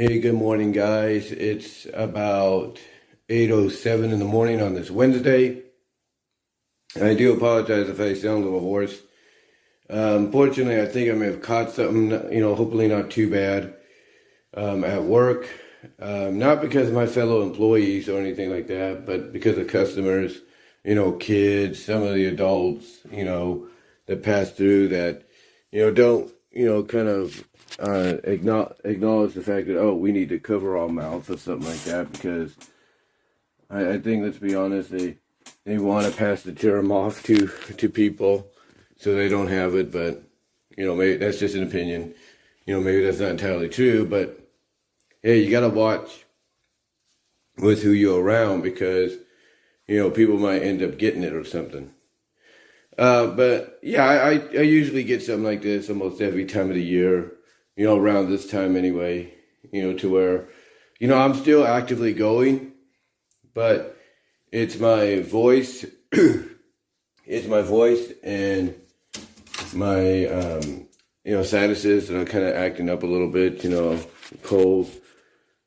Hey, good morning, guys. It's about 8.07 in the morning on this Wednesday. I do apologize if I sound a little hoarse. Um, fortunately, I think I may have caught something, you know, hopefully not too bad um, at work. Um, not because of my fellow employees or anything like that, but because of customers, you know, kids, some of the adults, you know, that pass through that, you know, don't, you know, kind of uh, acknowledge, acknowledge the fact that, oh, we need to cover our mouths or something like that because I, I think, let's be honest, they, they want to pass the germ off to, to people so they don't have it, but, you know, maybe that's just an opinion. You know, maybe that's not entirely true, but hey, you got to watch with who you're around because, you know, people might end up getting it or something. Uh, but yeah, I, I usually get something like this almost every time of the year, you know, around this time anyway, you know, to where, you know, I'm still actively going, but it's my voice, it's my voice and my, um, you know, sinuses are kind of acting up a little bit, you know, cold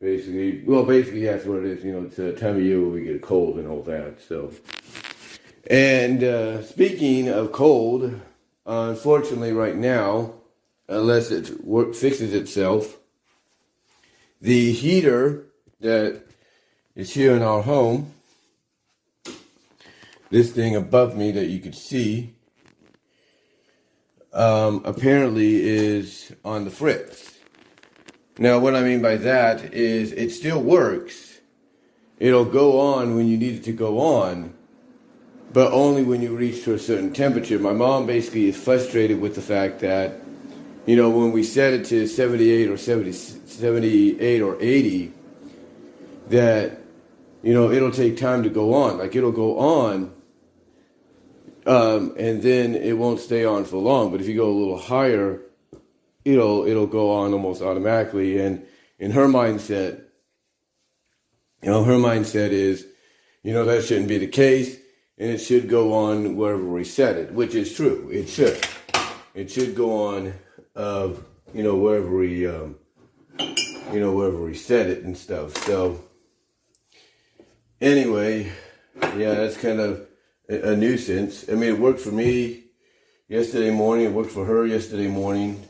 basically. Well, basically that's what it is. You know, it's a time of year where we get a cold and all that. So, and uh, speaking of cold, unfortunately, right now, unless it work, fixes itself, the heater that is here in our home, this thing above me that you could see, um, apparently is on the fritz. Now, what I mean by that is it still works. It'll go on when you need it to go on, but only when you reach to a certain temperature. My mom basically is frustrated with the fact that, you know, when we set it to 78 or 70, 78 or 80, that, you know, it'll take time to go on. Like it'll go on, um, and then it won't stay on for long. But if you go a little higher, it'll it'll go on almost automatically. And in her mindset, you know, her mindset is, you know, that shouldn't be the case, and it should go on wherever we set it, which is true. It should. It should go on of you know wherever we um, you know wherever we set it and stuff. So anyway, yeah, that's kind of a, a nuisance. I mean, it worked for me yesterday morning. It worked for her yesterday morning.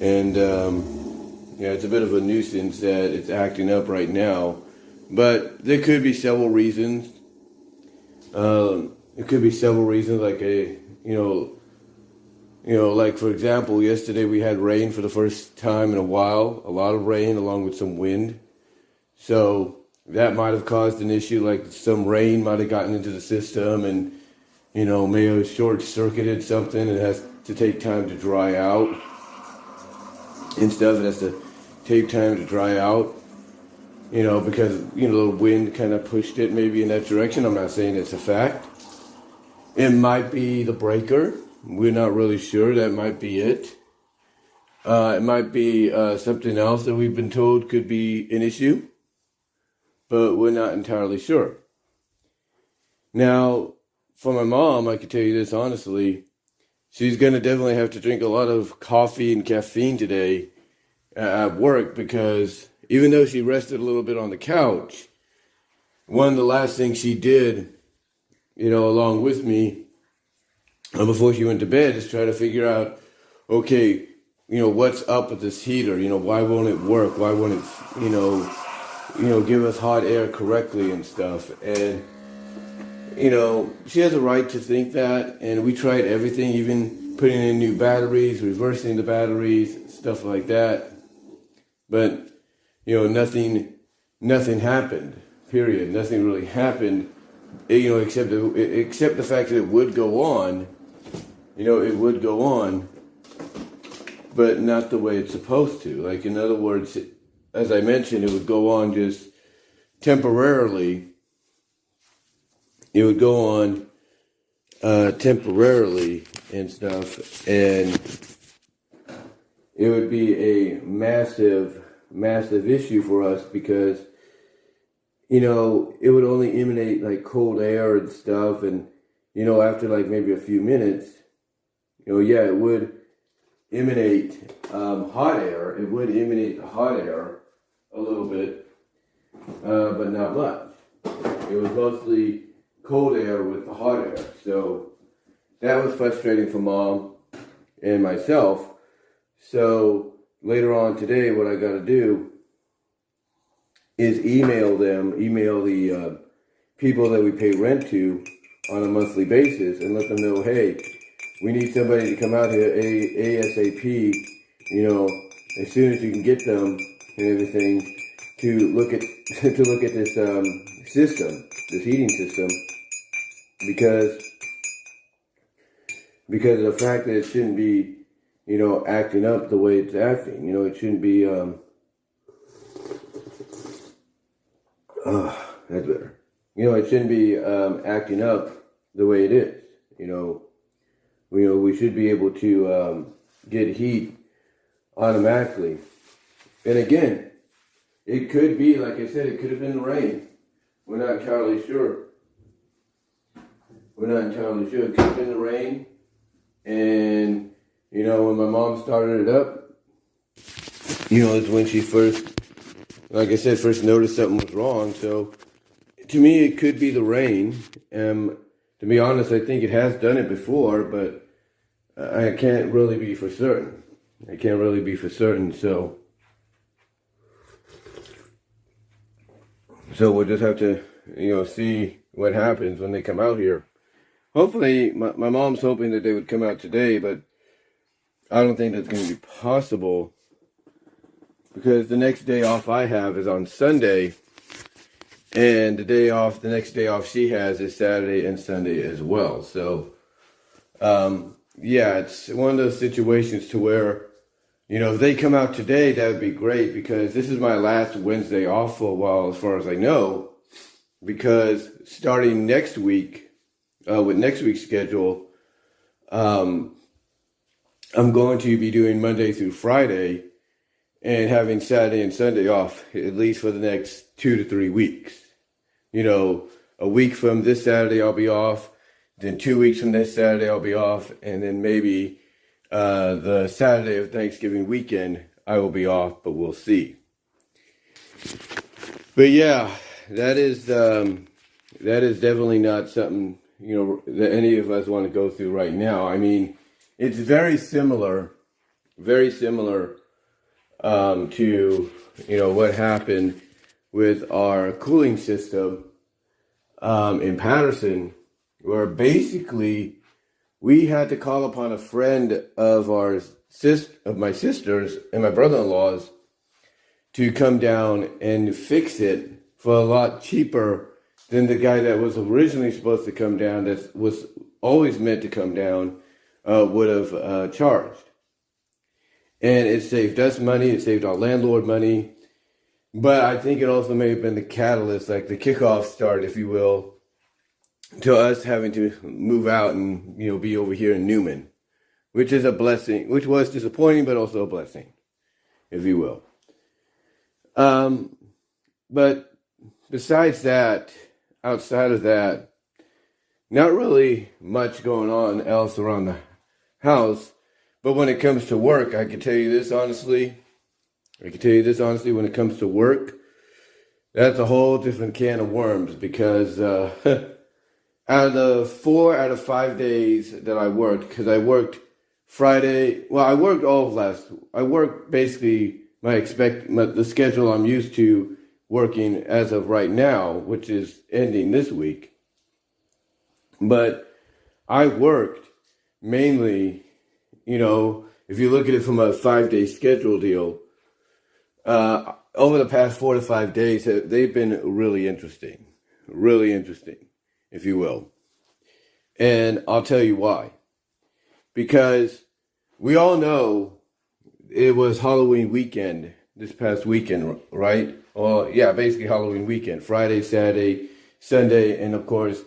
And um, yeah, it's a bit of a nuisance that it's acting up right now. But there could be several reasons. Um, it could be several reasons, like a you know, you know, like for example, yesterday we had rain for the first time in a while, a lot of rain along with some wind. So that might have caused an issue, like some rain might have gotten into the system and you know may have short circuited something. It has to take time to dry out and stuff. It has to take time to dry out, you know, because, you know, the wind kind of pushed it maybe in that direction. I'm not saying it's a fact. It might be the breaker. We're not really sure. That might be it. Uh, it might be uh, something else that we've been told could be an issue, but we're not entirely sure. Now, for my mom, I can tell you this honestly she's going to definitely have to drink a lot of coffee and caffeine today at work because even though she rested a little bit on the couch, one of the last things she did, you know, along with me uh, before she went to bed is try to figure out, okay, you know, what's up with this heater? You know, why won't it work? Why won't it, you know, you know, give us hot air correctly and stuff? And you know, she has a right to think that, and we tried everything, even putting in new batteries, reversing the batteries, stuff like that. But, you know, nothing, nothing happened, period. Nothing really happened, you know, except, except the fact that it would go on, you know, it would go on, but not the way it's supposed to. Like, in other words, as I mentioned, it would go on just temporarily it would go on uh, temporarily and stuff, and it would be a massive, massive issue for us because, you know, it would only emanate like cold air and stuff, and you know, after like maybe a few minutes, you know, yeah, it would emanate um, hot air. It would emanate hot air a little bit, uh, but not much. It was mostly cold air with the hot air. So that was frustrating for mom and myself. So later on today, what I got to do is email them, email the uh, people that we pay rent to on a monthly basis and let them know, hey, we need somebody to come out here ASAP, you know, as soon as you can get them and everything to look at to look at this um, system, this heating system, because because of the fact that it shouldn't be, you know, acting up the way it's acting. You know, it shouldn't be. Um, oh, that's better. You know, it shouldn't be um, acting up the way it is. You know, you know, we should be able to um, get heat automatically. And again, it could be, like I said, it could have been the rain. We're not entirely sure. We're not entirely sure. It could have been the rain. And, you know, when my mom started it up, you know, it's when she first, like I said, first noticed something was wrong. So to me, it could be the rain. Um, to be honest, I think it has done it before, but I can't really be for certain. I can't really be for certain. So, so we'll just have to, you know, see what happens when they come out here. Hopefully, my, my mom's hoping that they would come out today, but I don't think that's going to be possible because the next day off I have is on Sunday, and the day off, the next day off she has is Saturday and Sunday as well. So, um, yeah, it's one of those situations to where, you know, if they come out today, that would be great because this is my last Wednesday off for a while, as far as I know. Because starting next week, uh, with next week's schedule, um, I'm going to be doing Monday through Friday and having Saturday and Sunday off, at least for the next two to three weeks. You know, a week from this Saturday, I'll be off. Then two weeks from this Saturday, I'll be off. And then maybe uh, the Saturday of Thanksgiving weekend, I will be off, but we'll see. But yeah, that is um, that is definitely not something you know that any of us want to go through right now. I mean, it's very similar, very similar um, to you know what happened with our cooling system um, in Patterson, where basically we had to call upon a friend of our sis of my sisters and my brother-in-law's to come down and fix it for a lot cheaper than the guy that was originally supposed to come down, that was always meant to come down, uh, would have uh, charged. And it saved us money, it saved our landlord money. But I think it also may have been the catalyst, like the kickoff start, if you will, to us having to move out and, you know, be over here in Newman, which is a blessing, which was disappointing, but also a blessing, if you will. Um, but besides that, outside of that, not really much going on else around the house. But when it comes to work, I can tell you this honestly. I can tell you this honestly. When it comes to work, that's a whole different can of worms because uh, out of the four out of five days that I worked, because I worked Friday, well, I worked all of last. I worked basically my expect my, the schedule I'm used to working as of right now, which is ending this week. But I worked mainly, you know, if you look at it from a five day schedule deal, uh, over the past four to five days, they've been really interesting, really interesting, if you will. And I'll tell you why. Because we all know it was Halloween weekend this past weekend, right? Well, yeah, basically Halloween weekend, Friday, Saturday, Sunday, and of course,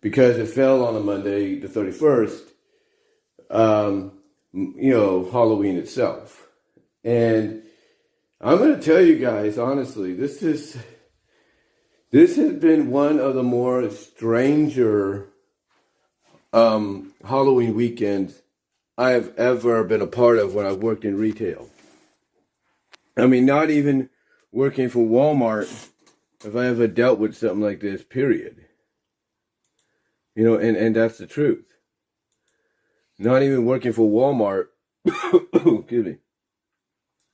because it fell on a Monday, the 31st, um, you know, Halloween itself. And I'm going to tell you guys, honestly, this is, this has been one of the more stranger, um, Halloween weekends I have ever been a part of when I've worked in retail. I mean, not even working for Walmart have I ever dealt with something like this, period. You know, and, and that's the truth. Not even working for Walmart, excuse me,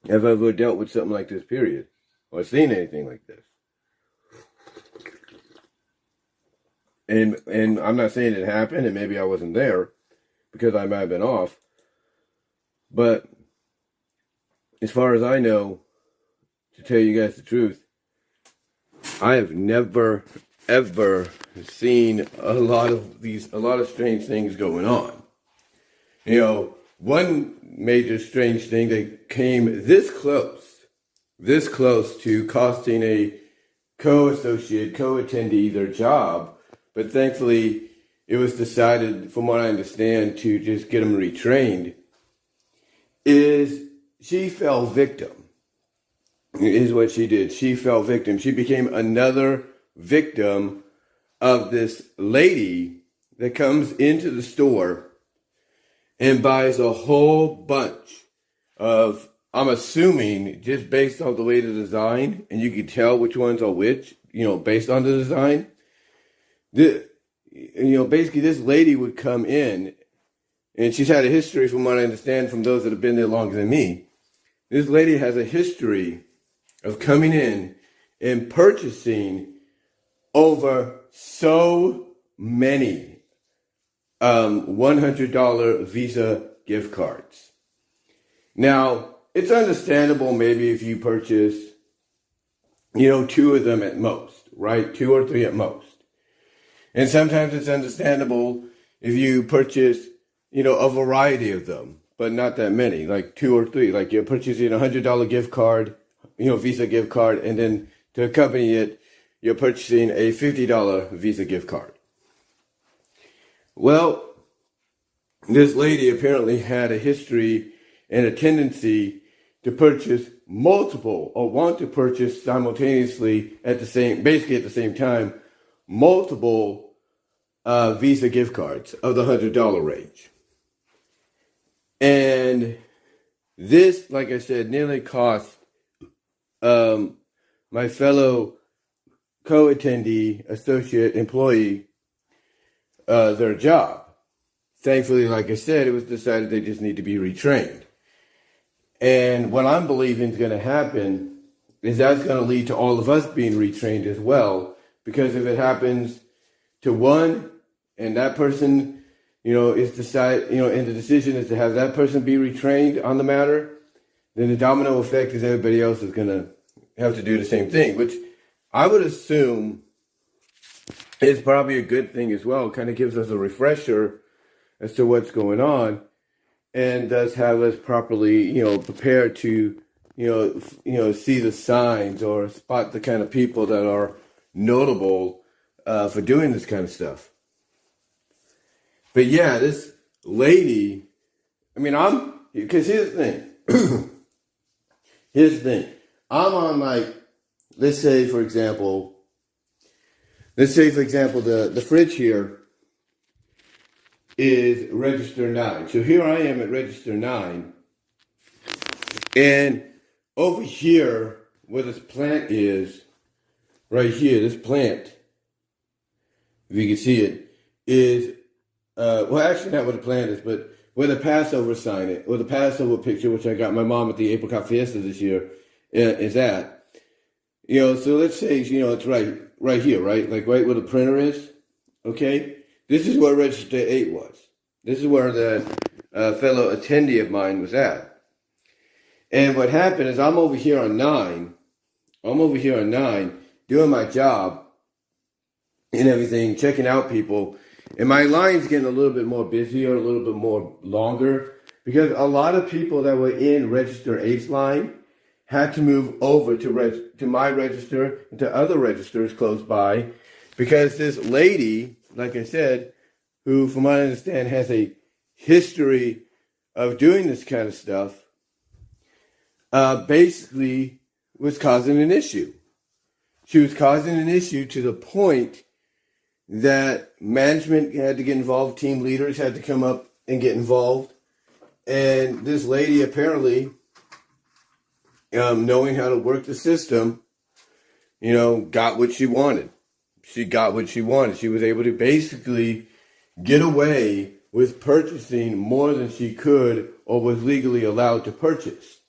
have ever dealt with something like this, period, or seen anything like this. And and I'm not saying it happened, and maybe I wasn't there because I might have been off. But as far as I know, to tell you guys the truth, I have never ever seen a lot of these a lot of strange things going on. You know, one major strange thing that came this close, this close to costing a co-associate, co-attendee their job, but thankfully it was decided, from what I understand, to just get them retrained, is she fell victim. Is what she did. She fell victim. She became another victim of this lady that comes into the store and buys a whole bunch of, I'm assuming, just based on the way the design, and you can tell which ones are which, you know, based on the design. The, you know, basically this lady would come in, and she's had a history, from what I understand, from those that have been there longer than me. This lady has a history of coming in and purchasing over so many um, $100 Visa gift cards. Now, it's understandable maybe if you purchase, you know, two of them at most, right? Two or three at most. And sometimes it's understandable if you purchase, you know, a variety of them, but not that many, like two or three. Like you're purchasing a hundred dollar gift card, you know, Visa gift card, and then to accompany it, you're purchasing a fifty dollar Visa gift card. Well, this lady apparently had a history and a tendency to purchase multiple or want to purchase simultaneously at the same, basically at the same time, multiple uh, Visa gift cards of the hundred dollar range. And this, like I said, nearly cost um, my fellow co-attendee, associate, employee uh, their job. Thankfully, like I said, it was decided they just need to be retrained. And what I'm believing is going to happen is that's going to lead to all of us being retrained as well. Because if it happens to one and that person, you know, is decide, you know, and the decision is to have that person be retrained on the matter, then the domino effect is everybody else is going to have to do the same thing, which I would assume is probably a good thing as well. Kind of gives us a refresher as to what's going on and does have us properly, you know, prepared to, you know, you know, see the signs or spot the kind of people that are notable uh, for doing this kind of stuff. But yeah, this lady, I mean, I'm because here's the thing. here's the thing. I'm on like, let's say for example, let's say for example the the fridge here is register nine. So here I am at register nine. And over here, where this plant is, right here, this plant, if you can see it, is, uh, well, actually not where the plant is, but where the Passover sign it, or the Passover picture, which I got my mom at the Apricot Fiesta this year, uh, is at. You know, so let's say, you know, it's right, right here, right? Like right where the printer is, okay? This is where Register 8 was. This is where the uh, fellow attendee of mine was at. And what happened is I'm over here on 9. I'm over here on 9 doing my job and everything, checking out people. And my line's getting a little bit more busier, a little bit more longer because a lot of people that were in Register 8's line had to move over to reg- to my register and to other registers close by because this lady like I said, who, from what I understand, has a history of doing this kind of stuff, uh, basically was causing an issue. She was causing an issue to the point that management had to get involved, team leaders had to come up and get involved, and this lady apparently, um, knowing how to work the system, you know, got what she wanted. She got what she wanted. She was able to basically get away with purchasing more than she could or was legally allowed to purchase.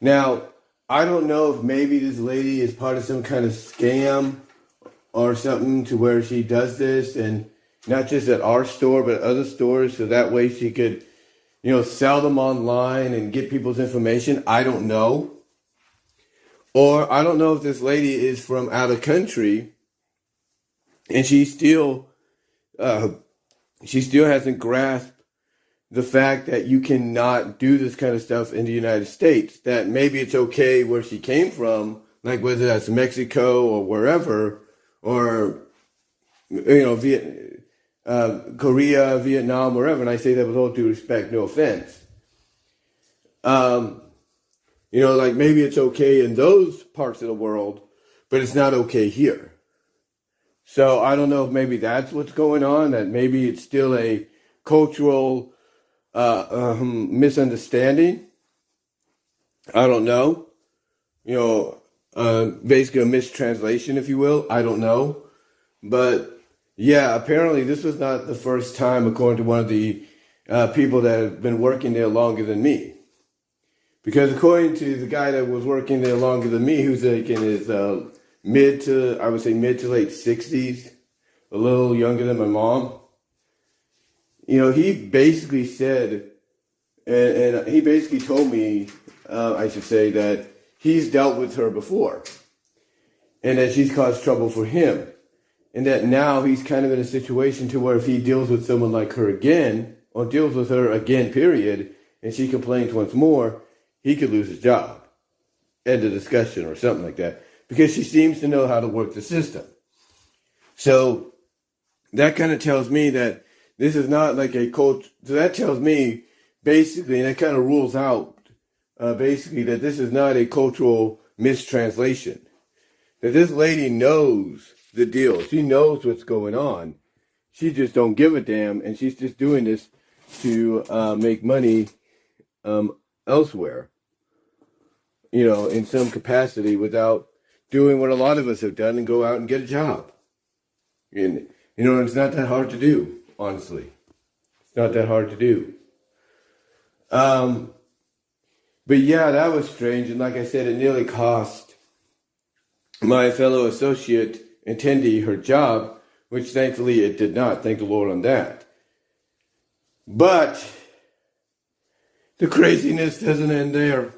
Now, I don't know if maybe this lady is part of some kind of scam or something to where she does this and not just at our store but other stores so that way she could you know sell them online and get people's information. I don't know. Or i don't know if this lady is from out of country and she still uh, she still hasn't grasped the fact that you cannot do this kind of stuff in the united states that maybe it's okay where she came from like whether that's mexico or wherever or you know, Viet, uh, Korea, Vietnam, wherever. And I say that with all due respect, no offense. Um, you know, like maybe it's okay in those parts of the world, but it's not okay here. So I don't know if maybe that's what's going on. That maybe it's still a cultural uh, um, misunderstanding. I don't know. You know, uh, basically a mistranslation, if you will. I don't know. But yeah, apparently this was not the first time, according to one of the uh, people that have been working there longer than me. Because according to the guy that was working there longer than me, who's like in his uh, mid to, I would say mid to late 60s, a little younger than my mom, you know, he basically said, and, and he basically told me, uh, I should say, that he's dealt with her before and that she's caused trouble for him and that now he's kind of in a situation to where if he deals with someone like her again or deals with her again period and she complains once more he could lose his job. End of discussion or something like that. Because she seems to know how to work the system. So that kind of tells me that this is not like a coach so that tells me basically and that kind of rules out uh, basically that this is not a cultural mistranslation. That this lady knows the deal. She knows what's going on. She just don't give a damn, and she's just doing this to uh, make money um, elsewhere. You know, in some capacity, without doing what a lot of us have done and go out and get a job. And you know, it's not that hard to do. Honestly, it's not that hard to do. Um, but yeah, that was strange. And like I said, it nearly cost my fellow associate attendee her job, which thankfully it did not. Thank the Lord on that. But the craziness doesn't end there.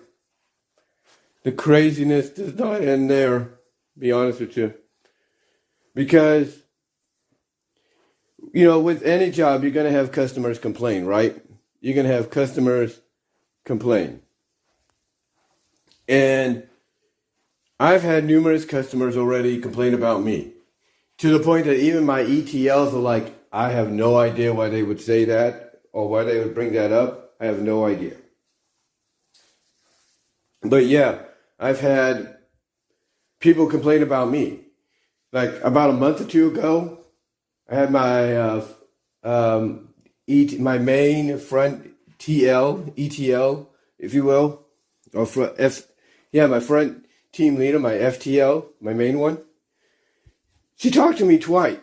The craziness does not end there, be honest with you. Because, you know, with any job, you're going to have customers complain, right? You're going to have customers complain. And I've had numerous customers already complain about me to the point that even my ETLs are like, I have no idea why they would say that or why they would bring that up. I have no idea. But yeah, I've had people complain about me. Like about a month or two ago, I had my uh, um, ET, my main front TL ETL, if you will, or front F yeah, my front team leader, my FTL, my main one, she talked to me twice.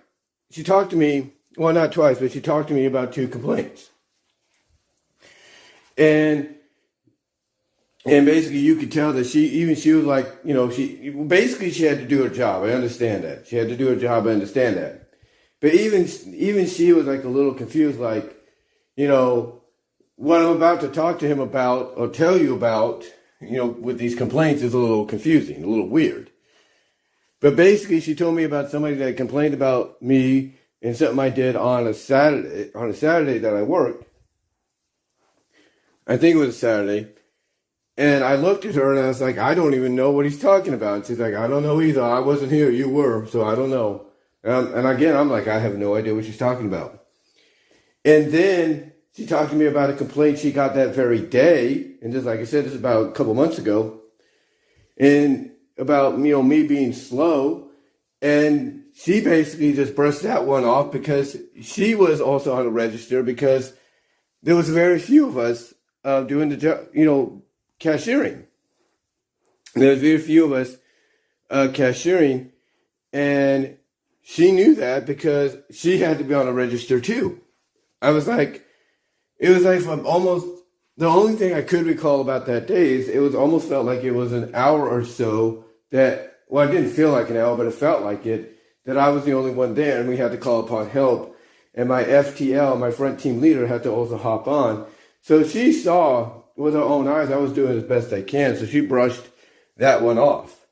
She talked to me, well, not twice, but she talked to me about two complaints. And and basically you could tell that she even she was like you know she basically she had to do her job. I understand that. She had to do her job. I understand that. But even even she was like a little confused like you know what i'm about to talk to him about or tell you about you know, with these complaints is a little confusing, a little weird. But basically, she told me about somebody that complained about me and something I did on a Saturday, on a Saturday that I worked. I think it was a Saturday. And I looked at her and I was like, I don't even know what he's talking about. And she's like, I don't know either. I wasn't here. You were. So I don't know. And, and again, I'm like, I have no idea what she's talking about. And then she talked to me about a complaint she got that very day, and just like I said, this is about a couple months ago, and about you know me being slow, and she basically just brushed that one off because she was also on the register because there was very few of us uh, doing the job, you know, cashiering. There was very few of us uh, cashiering, and she knew that because she had to be on a register too. I was like, it was like from almost the only thing I could recall about that day is it was almost felt like it was an hour or so that well, it didn't feel like an hour, but it felt like it that I was the only one there, and we had to call upon help. And my FTL, my front team leader, had to also hop on. So she saw with her own eyes I was doing as best I can. So she brushed that one off.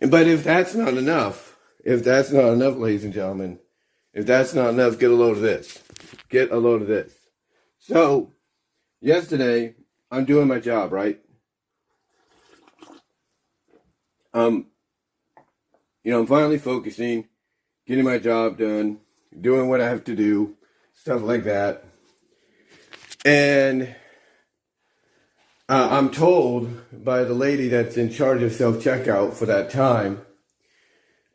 But if that's not enough, if that's not enough, ladies and gentlemen, if that's not enough, get a load of this. Get a load of this. So, yesterday, I'm doing my job, right? Um, you know, I'm finally focusing, getting my job done, doing what I have to do, stuff like that. And uh, I'm told by the lady that's in charge of self checkout for that time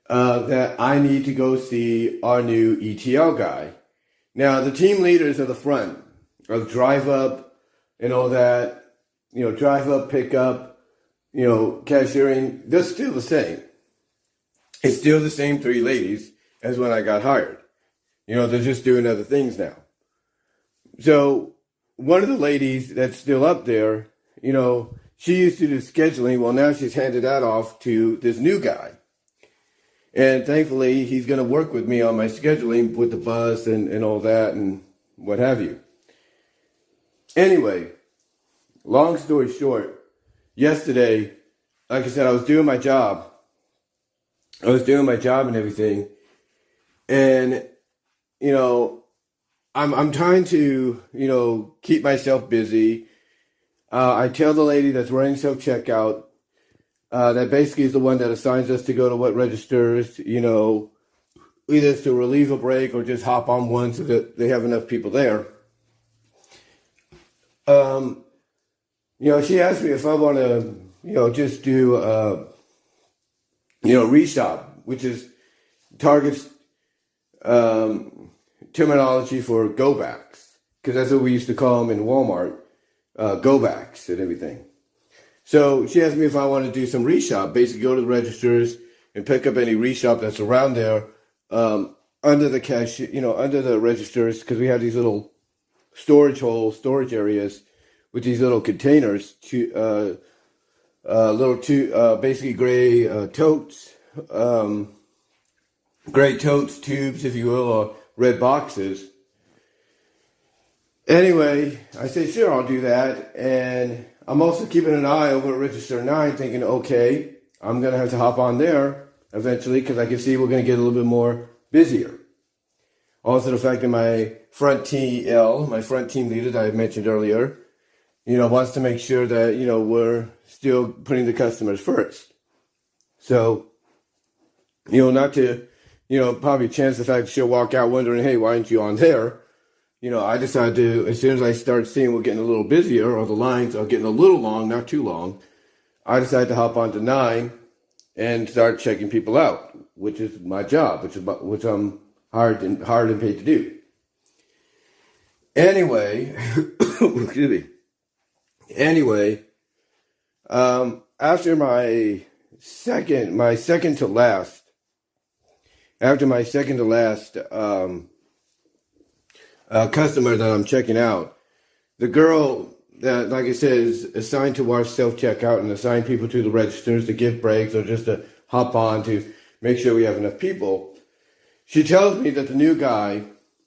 uh, that I need to go see our new ETL guy. Now, the team leaders at the front of drive up and all that, you know, drive up, pick up, you know, cashiering, they're still the same. It's still the same three ladies as when I got hired. You know, they're just doing other things now. So one of the ladies that's still up there you know, she used to do scheduling. Well, now she's handed that off to this new guy. And thankfully, he's going to work with me on my scheduling with the bus and, and all that and what have you. Anyway, long story short, yesterday, like I said, I was doing my job. I was doing my job and everything. And, you know, I'm, I'm trying to, you know, keep myself busy uh, I tell the lady that's running self checkout uh, that basically is the one that assigns us to go to what registers, you know, either to relieve a break or just hop on one so that they have enough people there. Um, you know, she asked me if I want to, you know, just do, uh, you know, reshop, which is Target's um, terminology for go backs, because that's what we used to call them in Walmart uh, go backs and everything. So she asked me if I want to do some reshop, basically go to the registers and pick up any reshop that's around there um, under the cash, you know, under the registers because we have these little storage holes, storage areas with these little containers, to, uh, uh, little two, uh, basically gray uh, totes, um, gray totes, tubes, if you will, or red boxes Anyway, I said, sure, I'll do that. And I'm also keeping an eye over at Register 9, thinking, okay, I'm going to have to hop on there eventually because I can see we're going to get a little bit more busier. Also, the fact that my front TL, my front team leader that I mentioned earlier, you know, wants to make sure that, you know, we're still putting the customers first. So, you know, not to, you know, probably chance the fact she'll walk out wondering, hey, why aren't you on there? You know, I decided to, as soon as I started seeing we're getting a little busier or the lines are getting a little long, not too long, I decided to hop onto nine and start checking people out, which is my job, which is which I'm hired and hired and paid to do. Anyway, excuse me. Anyway, um, after my second, my second to last, after my second to last um, uh, customer that I'm checking out, the girl that, like I said, is assigned to watch self checkout and assign people to the registers to give breaks or just to hop on to make sure we have enough people. She tells me that the new guy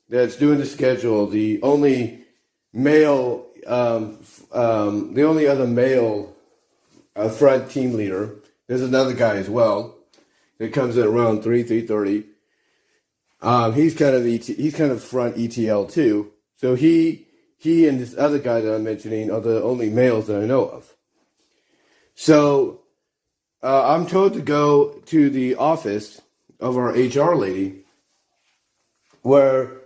that's doing the schedule, the only male, um, um, the only other male uh, front team leader, there's another guy as well that comes at around 3, 3.30 um, he's kind of ET, he's kind of front ETL too. So he he and this other guy that I'm mentioning are the only males that I know of. So uh, I'm told to go to the office of our HR lady, where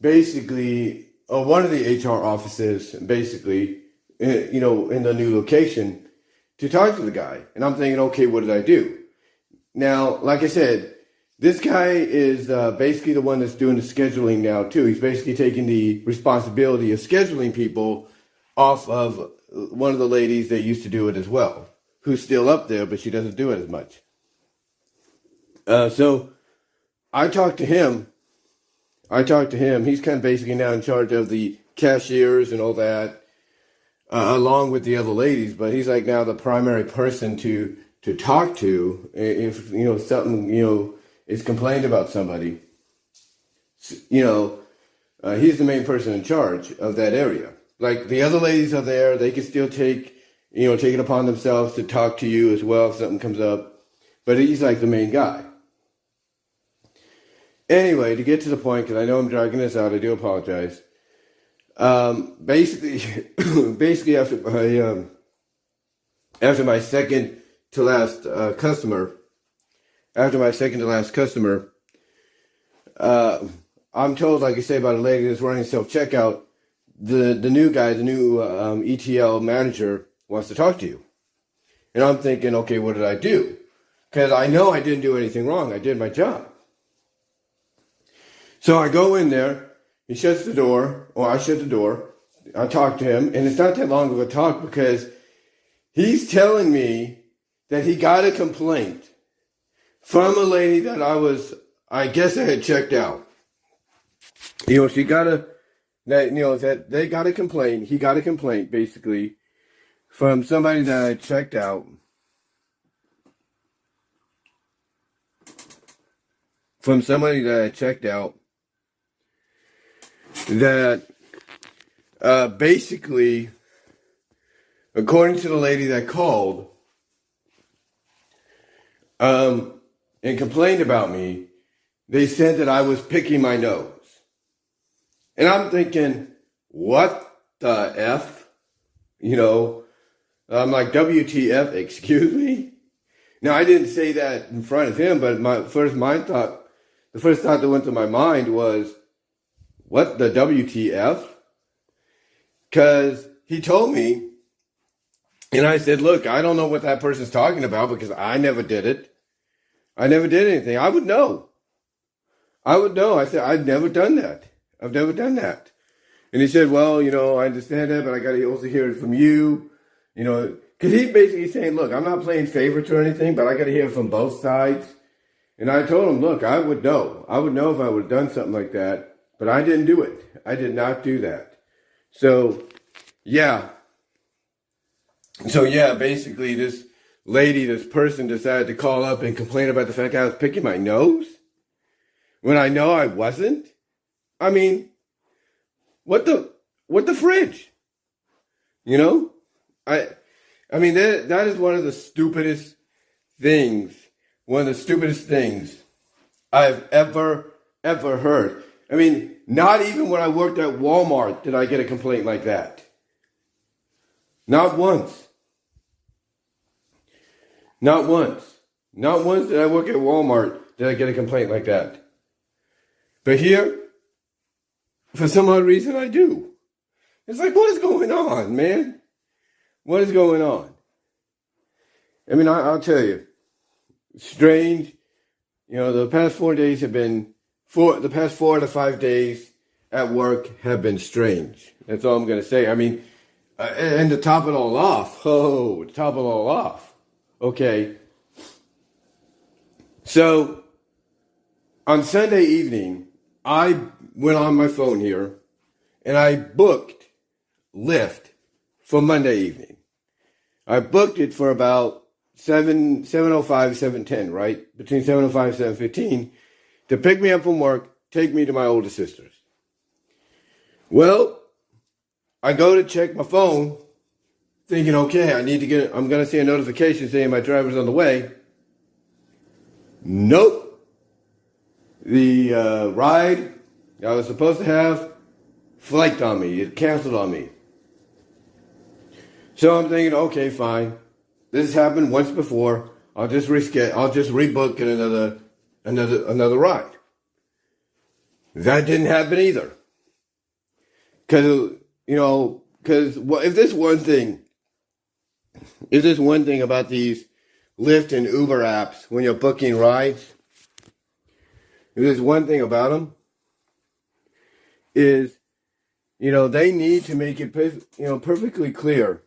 basically, or one of the HR offices, basically, eh, you know, in the new location, to talk to the guy. And I'm thinking, okay, what did I do? Now, like I said, this guy is uh, basically the one that's doing the scheduling now too. He's basically taking the responsibility of scheduling people off of one of the ladies that used to do it as well, who's still up there, but she doesn't do it as much. Uh, so I talked to him. I talked to him. He's kind of basically now in charge of the cashiers and all that, uh, along with the other ladies. But he's like now the primary person to to talk to if you know something you know is complained about somebody. You know, uh, he's the main person in charge of that area. Like the other ladies are there, they can still take you know take it upon themselves to talk to you as well if something comes up. But he's like the main guy. Anyway, to get to the point, because I know I'm dragging this out, I do apologize. Um, basically, basically after my um, after my second to last uh, customer, after my second to last customer, uh, I'm told, like I say, about a lady that's running self checkout. The the new guy, the new um, ETL manager, wants to talk to you, and I'm thinking, okay, what did I do? Because I know I didn't do anything wrong. I did my job. So I go in there. He shuts the door, or I shut the door. I talk to him, and it's not that long of a talk because he's telling me that he got a complaint from a lady that I was, I guess I had checked out. You know, she got a, that, you know, that they got a complaint. He got a complaint basically from somebody that I checked out. From somebody that I checked out that uh, basically, according to the lady that called um, and complained about me, they said that I was picking my nose. And I'm thinking, what the F? You know, I'm like, WTF, excuse me? Now, I didn't say that in front of him, but my first mind thought, the first thought that went to my mind was, what the WTF? Because he told me, and I said, look, I don't know what that person's talking about because I never did it. I never did anything. I would know. I would know. I said, I've never done that. I've never done that. And he said, well, you know, I understand that, but I got to also hear it from you. You know, because he's basically saying, look, I'm not playing favorites or anything, but I got to hear it from both sides. And I told him, look, I would know. I would know if I would have done something like that. But I didn't do it. I did not do that. So, yeah. So, yeah, basically, this lady, this person decided to call up and complain about the fact I was picking my nose when I know I wasn't. I mean, what the, what the fridge? You know? I, I mean, that, that is one of the stupidest things, one of the stupidest things I've ever, ever heard. I mean, not even when I worked at Walmart did I get a complaint like that. Not once. Not once. Not once did I work at Walmart did I get a complaint like that. But here, for some odd reason, I do. It's like, what is going on, man? What is going on? I mean, I, will tell you, strange. You know, the past four days have been four, the past four to five days at work have been strange. That's all I'm going to say. I mean, uh, and to top it all off, oh, to top it all off, okay. So on Sunday evening, I went on my phone here and I booked Lyft for Monday evening. I booked it for about 7 705 710, right? Between 705 715 to pick me up from work, take me to my older sister's. Well, I go to check my phone, thinking, okay, I need to get, I'm going to see a notification saying my driver's on the way. Nope. The uh, ride I was supposed to have flaked on me. It canceled on me. So I'm thinking, okay, fine. This has happened once before. I'll just reschedule. I'll just rebook it another another another ride. That didn't happen either. Because you know, because if there's one thing, if there's one thing about these Lyft and Uber apps when you're booking rides, if there's one thing about them, is, you know, they need to make it, you know, perfectly clear.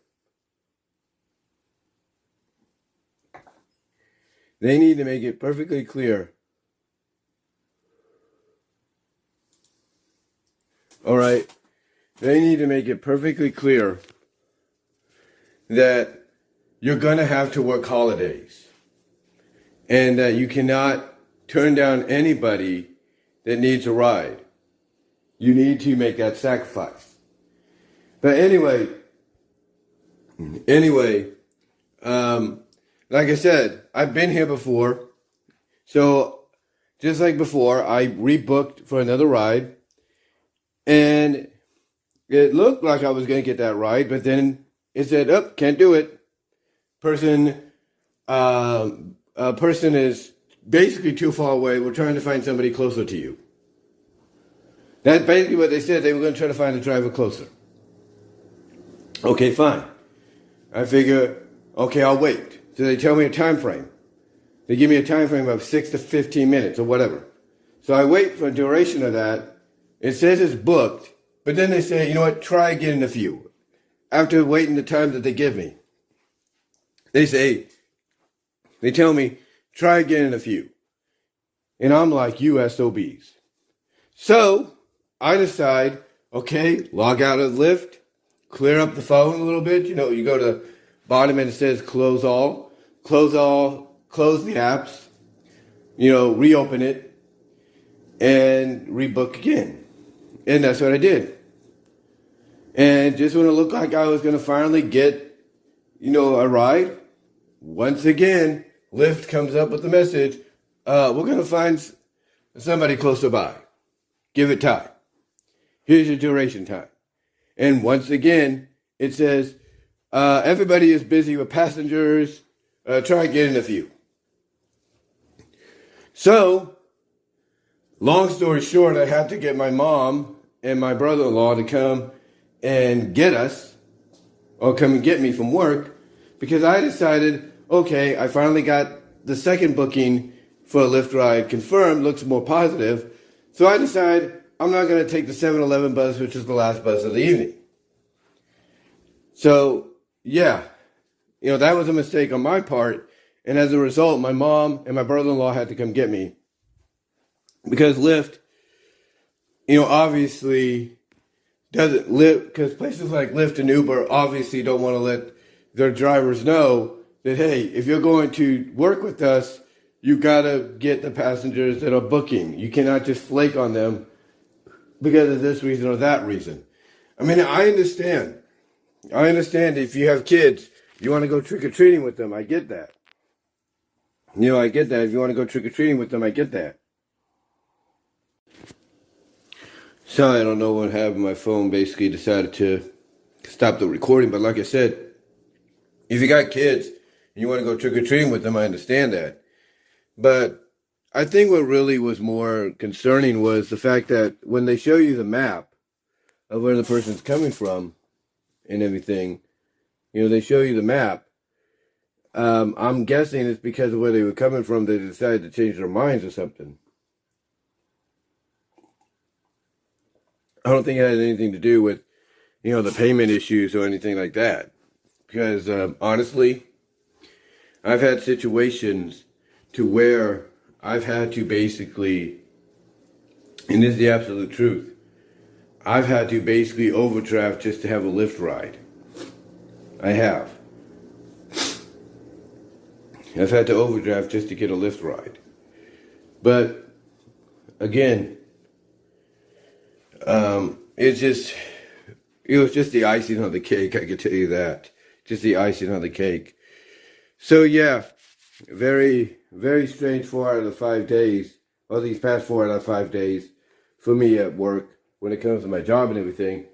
They need to make it perfectly clear. All right. They need to make it perfectly clear that you're going to have to work holidays and that you cannot turn down anybody that needs a ride. You need to make that sacrifice. But anyway, anyway, um, like I said, I've been here before. So just like before, I rebooked for another ride and it looked like I was going to get that ride, but then it said, "Up, oh, can't do it." Person, uh, a person is basically too far away. We're trying to find somebody closer to you. That's basically what they said. They were going to try to find a driver closer. Okay, fine. I figure, okay, I'll wait. So they tell me a time frame. They give me a time frame of six to 15 minutes or whatever. So I wait for a duration of that. It says it's booked, but then they say, you know what, try again in a few. After waiting the time that they give me, they say, they tell me, try again in a few. And I'm like, you SOBs. So I decide, okay, log out of Lyft, clear up the phone a little bit. You know, you go to bottom and it says close all, close all, close the apps, you know, reopen it and rebook again. And that's what I did. And just when it looked like I was going to finally get, you know, a ride, once again, Lyft comes up with the message, uh, we're going to find somebody closer by. Give it time. Here's your duration time. And once again, it says, uh, everybody is busy with passengers. Uh, try getting a few. So, long story short, I had to get my mom and my brother-in-law to come and get us, or come and get me from work, because I decided okay, I finally got the second booking for a Lyft ride confirmed, looks more positive. So I decide I'm not going to take the 7 Eleven bus, which is the last bus of the evening. So, yeah, you know, that was a mistake on my part. And as a result, my mom and my brother in law had to come get me. Because Lyft, you know, obviously doesn't live, because places like Lyft and Uber obviously don't want to let their drivers know that, hey, if you're going to work with us, you got to get the passengers that are booking. You cannot just flake on them because of this reason or that reason. I mean, I understand. I understand if you have kids, you want to go trick or treating with them. I get that. You know, I get that. If you want to go trick or treating with them, I get that. Sorry, I don't know what happened. My phone basically decided to stop the recording. But like I said, if you got kids, and you want to go trick or treating with them, I understand that. But I think what really was more concerning was the fact that when they show you the map of where the person's coming from and everything, you know, they show you the map. Um, I'm guessing it's because of where they were coming from, they decided to change their minds or something. I don't think it has anything to do with, you know, the payment issues or anything like that. Because um, honestly, I've had situations to where I've had to basically, and this is the absolute truth, I've had to basically overdraft just to have a Lyft ride. I have. I've had to overdraft just to get a Lyft ride. But again, um, it's just, it was just the icing on the cake, I can tell you that. Just the icing on the cake. So yeah, very, very strange four out of the five days, or these past four out of five days for me at work when it comes to my job and everything.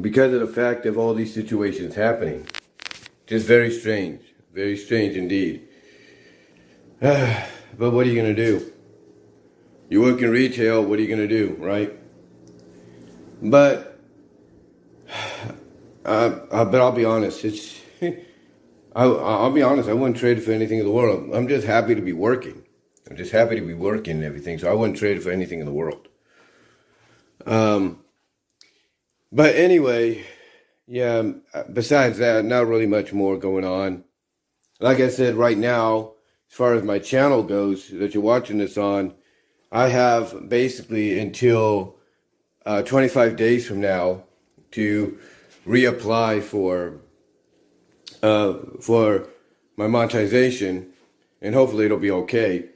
Because of the fact of all these situations happening. Just very strange. Very strange indeed. but what are you going to do? You work in retail, what are you going to do, right? But, uh, but I'll be honest, it's I, I'll be honest, I wouldn't trade it for anything in the world. I'm just happy to be working. I'm just happy to be working and everything. So I wouldn't trade it for anything in the world. Um, but anyway, yeah. Besides that, not really much more going on. Like I said, right now, as far as my channel goes that you're watching this on, I have basically until uh, 25 days from now to reapply for uh, for my monetization, and hopefully it'll be okay.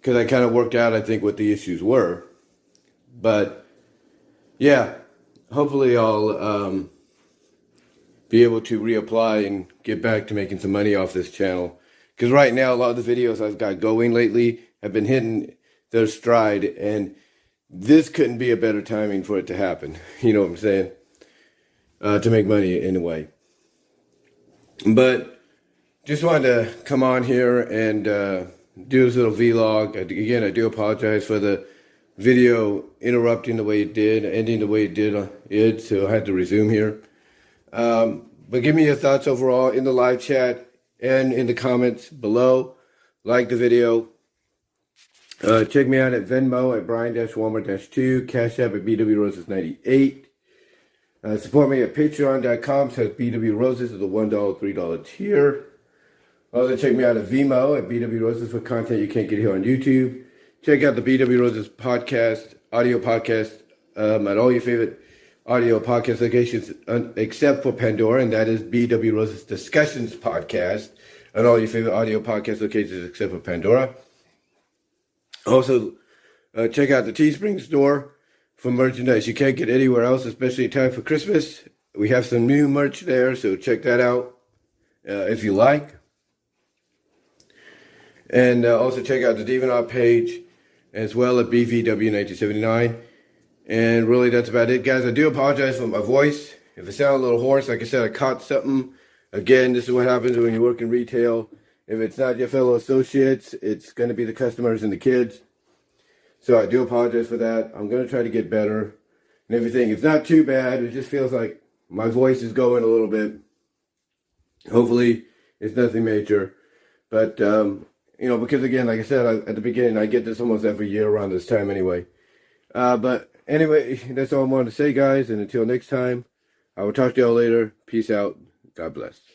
Because I kind of worked out, I think, what the issues were. But yeah, hopefully I'll um, be able to reapply and get back to making some money off this channel. Because right now, a lot of the videos I've got going lately have been hitting their stride, and this couldn't be a better timing for it to happen. You know what I'm saying? Uh, to make money in a way. But just wanted to come on here and uh, do this little vlog. Again, I do apologize for the video interrupting the way it did, ending the way it did. Uh, it so I had to resume here. Um, but give me your thoughts overall in the live chat and in the comments below. Like the video. Uh, check me out at Venmo at Brian-Walmart-2, Cash App at BW Roses 98. Uh, support me at patreon.com slash BW Roses is a $1, $3 tier. Also, check me out at Vimeo at BW Roses for content you can't get here on YouTube. Check out the BW Roses podcast, audio podcast, um, at all your favorite audio podcast locations except for Pandora, and that is BW Roses Discussions Podcast, and all your favorite audio podcast locations except for Pandora. Also, uh, check out the Teespring store for merchandise you can't get anywhere else, especially in time for Christmas. We have some new merch there, so check that out uh, if you like. And uh, also check out the DeviantArt page as well at BVW1979. And really, that's about it, guys. I do apologize for my voice. If it sounds a little hoarse, like I said, I caught something. Again, this is what happens when you work in retail. If it's not your fellow associates, it's going to be the customers and the kids. So I do apologize for that. I'm going to try to get better and everything. It's not too bad. It just feels like my voice is going a little bit. Hopefully, it's nothing major. But, um, you know, because again, like I said I, at the beginning, I get this almost every year around this time anyway. Uh, but anyway, that's all I wanted to say, guys. And until next time, I will talk to y'all later. Peace out. God bless.